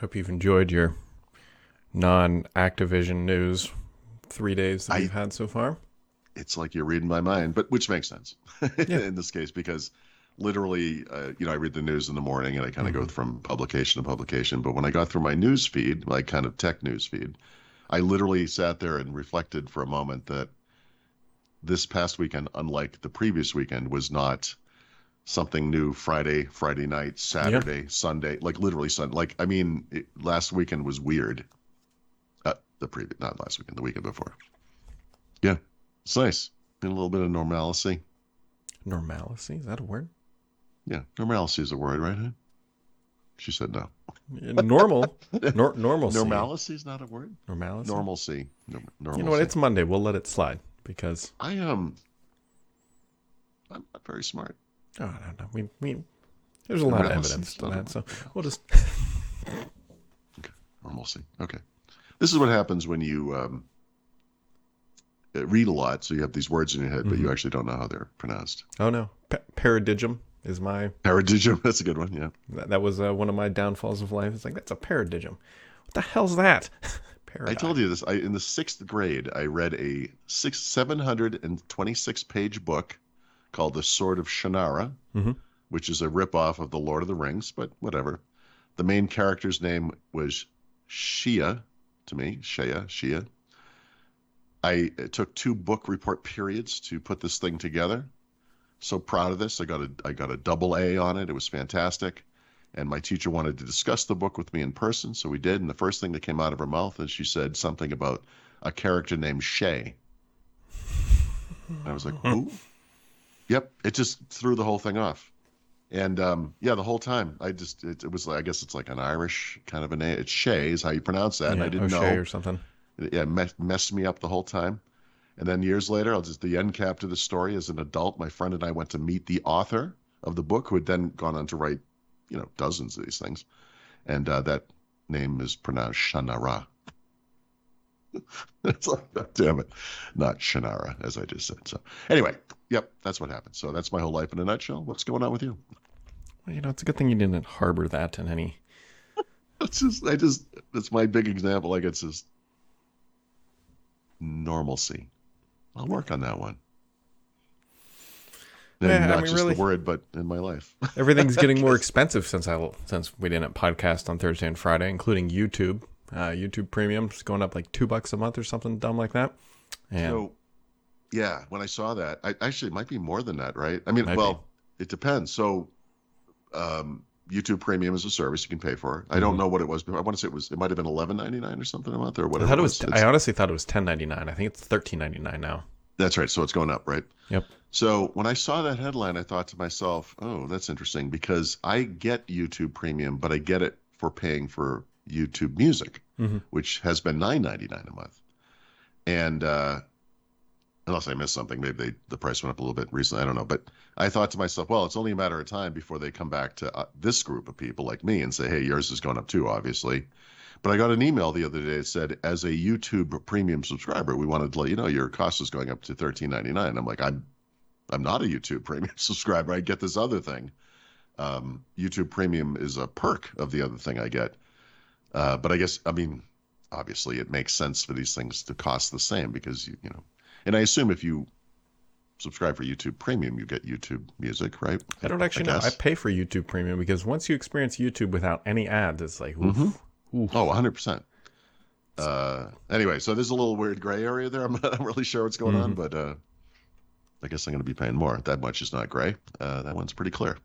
Hope you've enjoyed your non-Activision news three days that I- we've had so far. It's like you're reading my mind, but which makes sense in this case because literally, uh, you know, I read the news in the morning and I kind of go from publication to publication. But when I got through my news feed, my kind of tech news feed, I literally sat there and reflected for a moment that this past weekend, unlike the previous weekend, was not something new Friday, Friday night, Saturday, Sunday, like literally Sunday. Like, I mean, it, last weekend was weird. Uh, the previous, not last weekend, the weekend before. Yeah, it's nice. Been a little bit of normalcy. Normalcy is that a word? Yeah, normalcy is a word, right? Huh? She said no. Normal, nor, normalcy. Normalcy is not a word. Normalcy. Normalcy. No, normalcy. You know what? It's Monday. We'll let it slide because I am. Um, I'm not very smart. Oh, I don't know. We we there's a lot of evidence to that, so we'll just Normalcy. Okay. This is what happens when you um, read a lot. So you have these words in your head, but Mm-hmm. you actually don't know how they're pronounced. oh no, Pa- paradigm is my Paradigm. That's a good one. Yeah. that, that was uh, one of my downfalls of life. It's like that's a paradigm. What the hell's that? Paradigm. I told you this. I in the sixth grade, I read a six seven hundred and twenty six page book called The Sword of Shannara, Mhm. which is a ripoff of The Lord of the Rings, but whatever. The main character's name was Shia to me, Shea, Shia. I it took two book report periods to put this thing together. So proud of this. I got a I got a double A on it. It was fantastic. And my teacher wanted to discuss the book with me in person, so we did. And the first thing that came out of her mouth is she said something about a character named Shay. I was like, who? Yep, it just threw the whole thing off. And um, yeah, the whole time I just it, it was like I guess it's like an Irish kind of a name. It's Shay is how you pronounce that, and I didn't O'Shea know. or something. Yeah, me- messed me up the whole time. And then years later, I'll just the end cap to the story. As an adult, my friend and I went to meet the author of the book, who had then gone on to write, you know, dozens of these things. And uh, that name is pronounced Shannara. it's like, God damn it, not Shannara, as I just said. So anyway, yep, that's what happened. So that's my whole life in a nutshell. What's going on with you? Well, you know, it's a good thing you didn't harbor that in any. It's just, I just, that's my big example. Like it's just normalcy. I'll work on that one. And Yeah, I not mean, just really- the word, but in my life. Everything's getting more expensive since I since we didn't podcast on Thursday and Friday, including YouTube. Uh, YouTube Premium is going up like two bucks a month or something dumb like that. And So, yeah, when I saw that, I actually it might be more than that, right? I mean, well, it depends. So, um, YouTube Premium is a service you can pay for. I don't know what it was, but I want to say it was. It might have been eleven ninety nine or something a month or whatever. I thought it was. It's- I honestly thought it was ten ninety nine. I think it's thirteen ninety nine now. That's right. So it's going up, right? Yep. So when I saw that headline, I thought to myself, "Oh, that's interesting," because I get YouTube Premium, but I get it for paying for YouTube Music, Mhm. which has been nine ninety nine a month. And uh, unless I missed something, maybe they, the price went up a little bit recently. I don't know, but I thought to myself, well, it's only a matter of time before they come back to uh, this group of people like me and say, "Hey, yours is going up too," obviously. But I got an email the other day that said, as a YouTube Premium subscriber, we wanted to let you know your cost is going up to thirteen ninety nine. I'm like, I'm I'm not a YouTube Premium subscriber. I get this other thing. Um, YouTube Premium is a perk of the other thing I get. Uh, but I guess I mean, obviously, it makes sense for these things to cost the same because you you know, and I assume if you subscribe for YouTube Premium, you get YouTube Music, right? I don't actually know. I pay for YouTube Premium because once you experience YouTube without any ads, it's like, oof, oof. Oh, 100%. Uh, anyway, so there's a little weird gray area there. I'm not really sure what's going on, but uh, I guess I'm going to be paying more. That much is not gray. Uh, that one's pretty clear.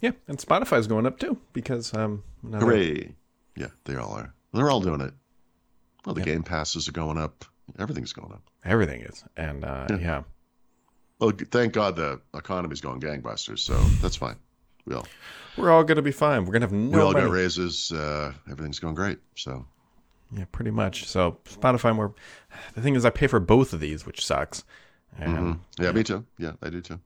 yeah. And Spotify's going up too because um, that- Hooray. Yeah, they all are. They're all doing it. Well, the game passes are going up. Everything's going up. everything is, and uh, yeah. Well, thank God the economy's going gangbusters, so that's fine. We all, we're all gonna be fine. We're gonna have no we all money. got raises. Uh, everything's going great. So, Yeah, pretty much. So Spotify, more. The thing is, I pay for both of these, which sucks. And Mhm. yeah, me too. Yeah, I do too.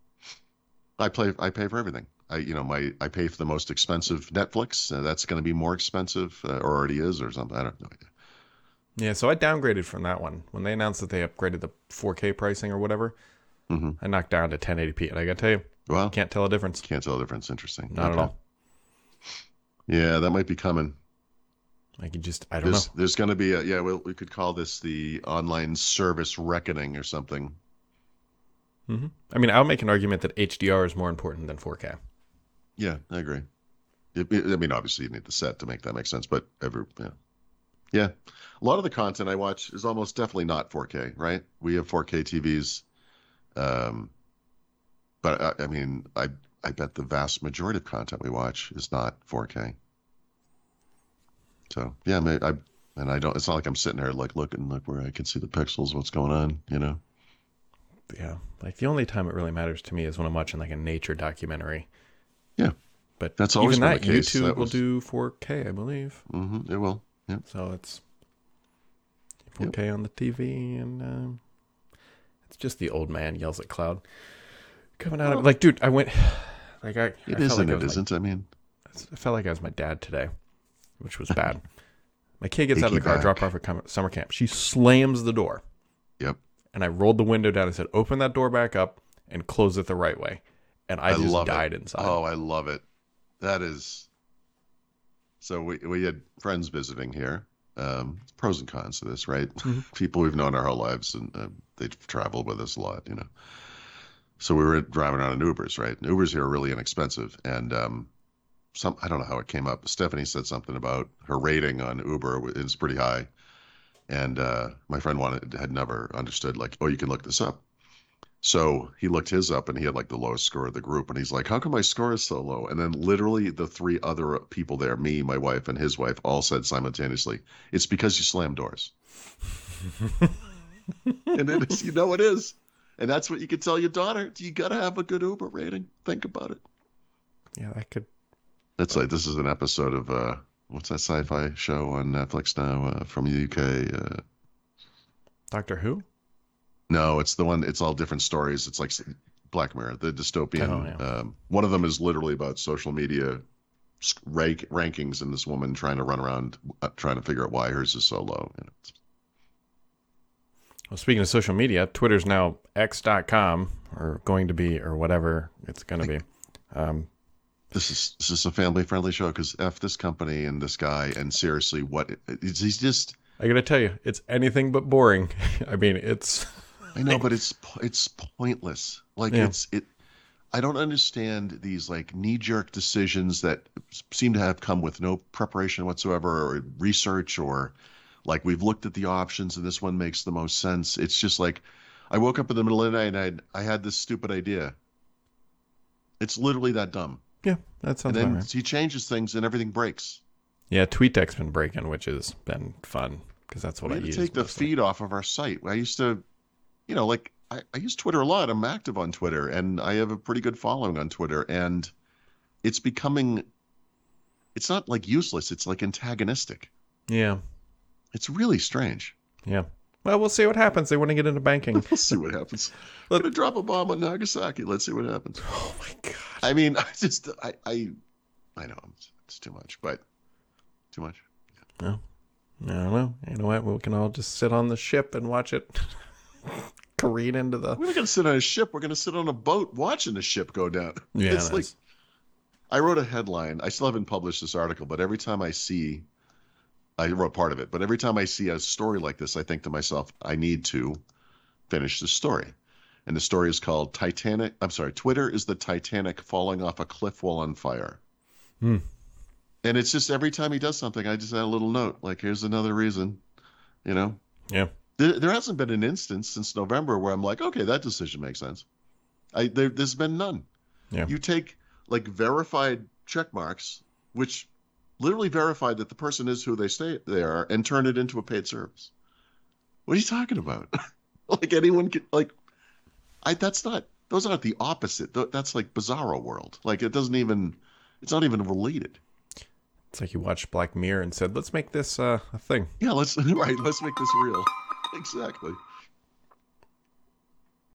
I play. I pay for everything. I, you know, my I pay for the most expensive Netflix. Uh, that's going to be more expensive, uh, or already is, or something. I don't know. yeah, so I downgraded from that one when they announced that they upgraded the 4K pricing or whatever. Mhm. I knocked down to 1080p, and I got to tell you, Well, can't, tell a difference. Can't tell the difference. Interesting. Not at all. Yeah, that might be coming. I you just, I don't There's, know. there's going to be a yeah. Well, we could call this the online service reckoning or something. hmm I mean, I'll make an argument that HDR is more important than 4K. Yeah, I agree. It, it- I mean, obviously, you need the set to make that make sense, but every yeah, yeah. A lot of the content I watch is almost definitely not 4K. Right? We have 4K TVs, um, but I, I mean, I I bet the vast majority of content we watch is not 4K. So yeah, I, I and I don't. It's not like I'm sitting there like looking look where I can see the pixels, what's going on, you know. Yeah. Like the only time it really matters to me is when I'm watching like a nature documentary. But That's always even that the case. YouTube That will do 4K, I believe. hmm It will. Yeah. So it's 4K on the TV, and um, it's just the old man yells at cloud coming out of like, dude. I went like I. I It felt is like I it was my- isn't. I mean, I felt like I was my dad today, which was bad. my kid gets out of the car, back. drop off at summer camp. She slams the door, yep. and I rolled the window down and said, "Open that door back up and close it the right way." And I, I just love it. died inside. Oh, I love it. That is. So we we had friends visiting here. Um, pros and cons to this, right? Mhm. People we've known our whole lives, and uh, they've traveled with us a lot, you know. So we were driving around in Ubers, right? And Ubers here are really inexpensive, and um, some I don't know how it came up. Stephanie said something about her rating on Uber is pretty high, and uh, my friend wanted had never understood like, oh, you can look this up. So he looked his up and he had like the lowest score of the group. And he's like, How come my score is so low? And then literally the three other people there, me, my wife, and his wife, all said simultaneously, It's because you slam doors. and it is, you know, it is. And that's what you can tell your daughter. You got to have a good Uber rating. Think about it. yeah, that could. That's like, this is an episode of, uh, what's that sci fi show on Netflix now uh, from the UK? Uh, Doctor Who? No, it's the one. It's all different stories. It's like Black Mirror, the dystopian. Oh, yeah. um, one of them is literally about social media rank, rankings and this woman trying to run around uh, trying to figure out why hers is so low. You know, Well, speaking of social media, Twitter's now x.com or going to be or whatever it's going to be. Um, this is this is a family friendly show because f this company and this guy and seriously, what is he's just. I got to tell you, it's anything but boring. I mean, it's I know, but it's it's pointless. Like Yeah. it's it. I don't understand these like knee jerk decisions that seem to have come with no preparation whatsoever or research or like we've looked at the options and this one makes the most sense. It's just like I woke up in the middle of the night and I I had this stupid idea. It's literally that dumb. yeah, that sounds and then right. he changes things and everything breaks. Yeah, TweetDeck's been breaking, which has been fun because that's what we I use. take the mostly. feed off of our site. I used to, you know, like I, I use Twitter a lot. I'm active on Twitter, and I have a pretty good following on Twitter. And it's becoming, it's not like useless. It's like antagonistic. Yeah, It's really strange. yeah. Well, we'll see what happens. They want to get into banking. We'll see what happens. I'm gonna drop a bomb on Nagasaki. Let's see what happens. oh my god. I mean, I just, I, I, I know it's, it's too much, but too much. I don't know. You know what? We can all just sit on the ship and watch it careen into the. We're not gonna sit on a ship. We're gonna sit on a boat watching the ship go down. Yeah, it's like I wrote a headline. I still haven't published this article, but every time I see, I wrote part of it. But every time I see a story like this, I think to myself, I need to finish the story. And the story is called Titanic. I'm sorry, Twitter is the Titanic falling off a cliff while on fire. Hmm. And it's just every time he does something, I just add a little note like, here's another reason, you know? Yeah. There, there hasn't been an instance since November where I'm like, okay, that decision makes sense. I there, there's been none. Yeah. You take like verified check marks, which literally verify that the person is who they say they are, and turn it into a paid service. What are you talking about? like anyone can like, I that's not those aren't the opposite. That's like bizarro world. Like it doesn't even, it's not even related. It's like you watched Black Mirror and said, "Let's make this uh, a thing." Yeah, let's right. Let's make this real. Exactly.